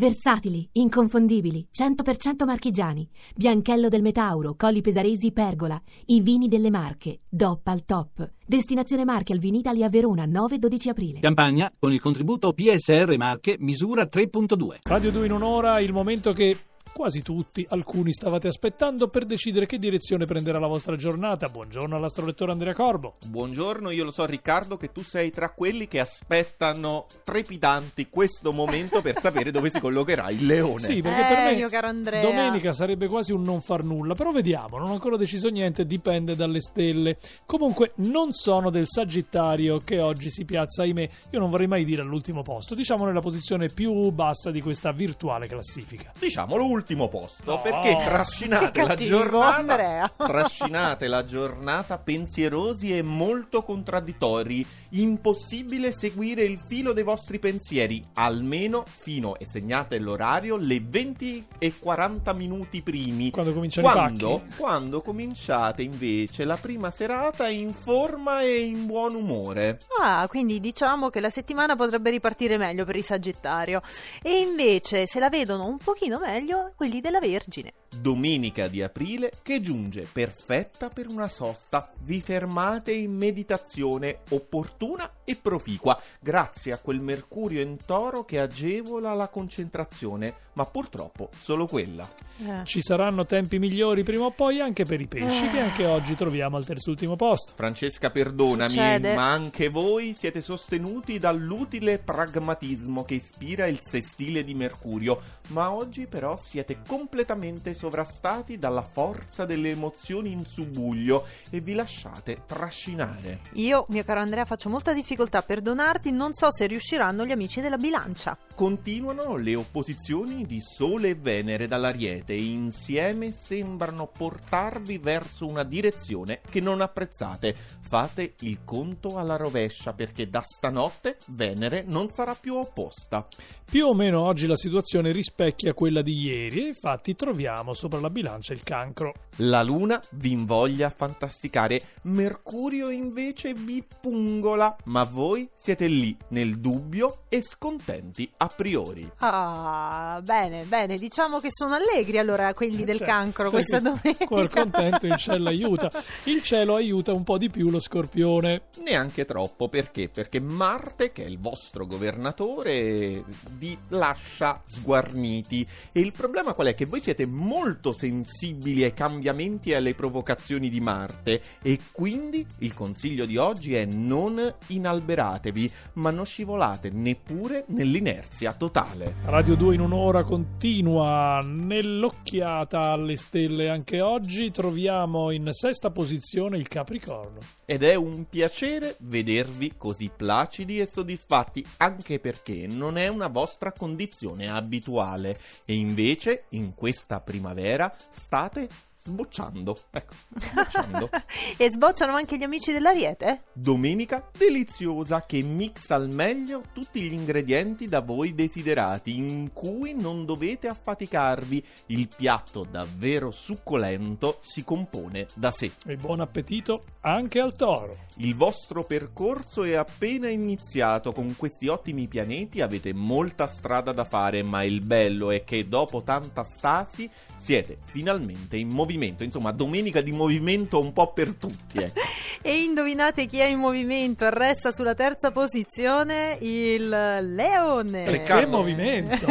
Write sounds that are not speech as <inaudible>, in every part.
Versatili, inconfondibili, 100% marchigiani. Bianchello del Metauro, Colli Pesaresi, Pergola. I vini delle Marche, DOP al top. Destinazione Marche al Vinitalia a Verona, 9-12 aprile. Campagna con il contributo PSR Marche misura 3.2. Radio 2 in un'ora, il momento che quasi tutti, alcuni stavate aspettando per decidere che direzione prenderà la vostra giornata. Buongiorno all'astrolettore Andrea Corbo. Buongiorno, io lo so Riccardo che tu sei tra quelli che aspettano trepidanti questo momento per sapere dove si collocherà il leone. Sì, perché Eh, per me mio caro Andrea. domenica sarebbe quasi un non far nulla, però vediamo, non ho ancora deciso niente, dipende dalle stelle. Comunque non sono del Sagittario che oggi si piazza, ahimè, io non vorrei mai dire all'ultimo posto, diciamo nella posizione più bassa di questa virtuale classifica. Diciamolo ultimo posto, No. perché trascinate la giornata Andrea. <laughs> trascinate la giornata pensierosi e molto contraddittori. Impossibile seguire il filo dei vostri pensieri, almeno fino e segnate l'orario le 20 e 40 minuti primi. Quando cominciano Quando, i pacchi? quando cominciate invece la prima serata in forma e in buon umore. Ah, quindi diciamo che la settimana potrebbe ripartire meglio per il Sagittario. E invece se la vedono un pochino meglio quelli della Vergine. Domenica di aprile che giunge perfetta per una sosta. Vi fermate in meditazione opportuna e proficua, grazie a quel mercurio in toro che agevola la concentrazione, ma purtroppo solo quella. Eh. Ci saranno tempi migliori prima o poi anche per i pesci, che anche oggi troviamo al terzultimo posto. Francesca, perdonami, Succede. ma anche voi siete sostenuti dall'utile pragmatismo che ispira il sestile di Mercurio, ma oggi però siete completamente sovrastati dalla forza delle emozioni in subbuglio e vi lasciate trascinare. Io, mio caro Andrea, faccio molta difficoltà a perdonarti, non so se riusciranno gli amici della bilancia. Continuano le opposizioni di Sole e Venere dall'Ariete e insieme sembrano portarvi verso una direzione che non apprezzate. Fate il conto alla rovescia perché da stanotte Venere non sarà più opposta. Più o meno oggi la situazione rispecchia quella di ieri e infatti troviamo sopra la bilancia il cancro. La Luna vi invoglia a fantasticare, Mercurio invece vi pungola, ma voi siete lì nel dubbio e scontenti a priori. Ah, bene, bene, diciamo che sono allegri allora quelli del Cioè, cancro questa domenica. Col contento il cielo aiuta. Il cielo aiuta un po' di più lo scorpione. Neanche troppo, perché? Perché Marte, che è il vostro governatore, vi lascia sguarniti. E il problema qual è? Che voi siete molto sensibili ai cambiamenti e alle provocazioni di Marte. E quindi il consiglio di oggi è non inalberatevi, ma non scivolate neppure nell'inerzia totale. Radio 2 in un'ora continua nell'occhiata alle stelle anche oggi troviamo in sesta posizione il Capricorno. Ed è un piacere vedervi così placidi e soddisfatti, anche perché non è una vostra condizione abituale. E invece, in questa primavera, state sbocciando. Ecco, <laughs> sbocciando. e sbocciano anche gli amici dell'Ariete? Domenica deliziosa che mixa al meglio tutti gli ingredienti da voi desiderati, in cui non dovete affaticarvi. Il piatto davvero succolento si compone da sé. E buon appetito anche al toro. Il vostro percorso è appena iniziato, con questi ottimi pianeti avete molta strada da fare, ma il bello è che dopo tanta stasi siete finalmente in movimento, insomma domenica di movimento un po' per tutti. Eh. <laughs> E indovinate chi è in movimento? Resta sulla terza posizione il Leone. Riccardo. che movimento!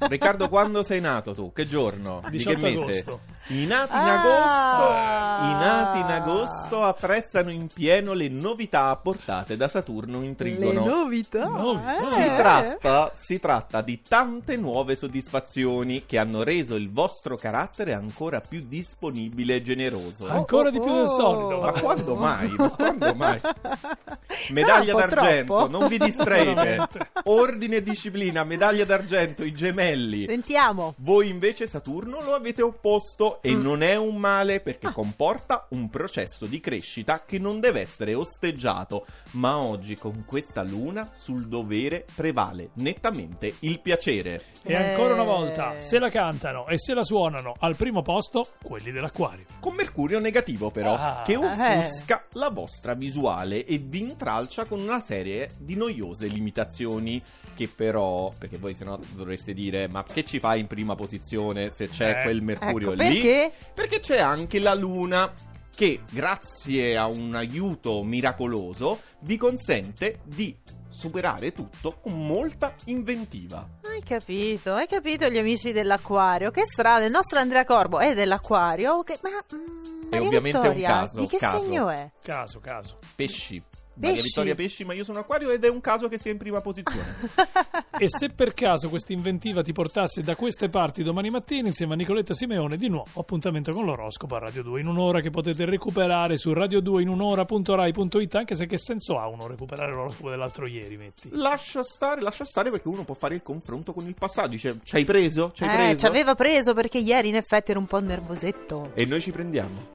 <laughs> Riccardo, quando sei nato tu? Che giorno? Di 18 che mese? agosto. I nati in Ah. agosto, i nati in agosto apprezzano in pieno le novità apportate da Saturno in Le trigono. novità. Novità. eh. Si tratta, si tratta di tante nuove soddisfazioni che hanno reso il vostro carattere ancora più disponibile e generoso. Ancora di più del Oh. solito. Ma quando mai? Ma quando mai? <laughs> Medaglia d'argento, troppo? non vi distraete. <laughs> Ordine e disciplina, medaglia d'argento, i gemelli. Sentiamo. Voi invece Saturno lo avete opposto e Mm. non è un male perché comporta un processo di crescita che non deve essere osteggiato, ma oggi con questa luna sul dovere prevale nettamente il piacere. E ancora una Eh. volta, se la cantano e se la suonano al primo posto, quelli dell'acquario. Con Mercurio negativo però, Ah. che offusca la vostra visuale e vi intralcia con una serie di noiose limitazioni che però, perché voi sennò dovreste dire ma che ci fai in prima posizione se c'è Eh, quel Mercurio Ecco, lì? perché? Perché c'è anche la Luna che grazie a un aiuto miracoloso vi consente di superare tutto con molta inventiva. Hai capito, hai capito gli amici dell'acquario. Che strano, il nostro Andrea Corbo è dell'acquario. che- Ma mm, Maria ovviamente è un Vittoria, caso, Di che caso. segno è? Caso, caso. Pesci. Maria Pesci. Vittoria Pesci, ma io sono acquario ed è un caso che sia in prima posizione. <laughs> E se per caso questa inventiva ti portasse da queste parti domani mattina insieme a Nicoletta Simeone, di nuovo appuntamento con l'oroscopo a Radio 2 in un'ora che potete recuperare su radio2inun'ora.rai.it anche se che senso ha uno recuperare l'oroscopo dell'altro ieri, metti. lascia stare, lascia stare perché uno può fare il confronto con il passato. Dice, ci hai preso? Ci hai Eh, preso? ci aveva preso perché ieri in effetti era un po' nervosetto. E noi ci prendiamo.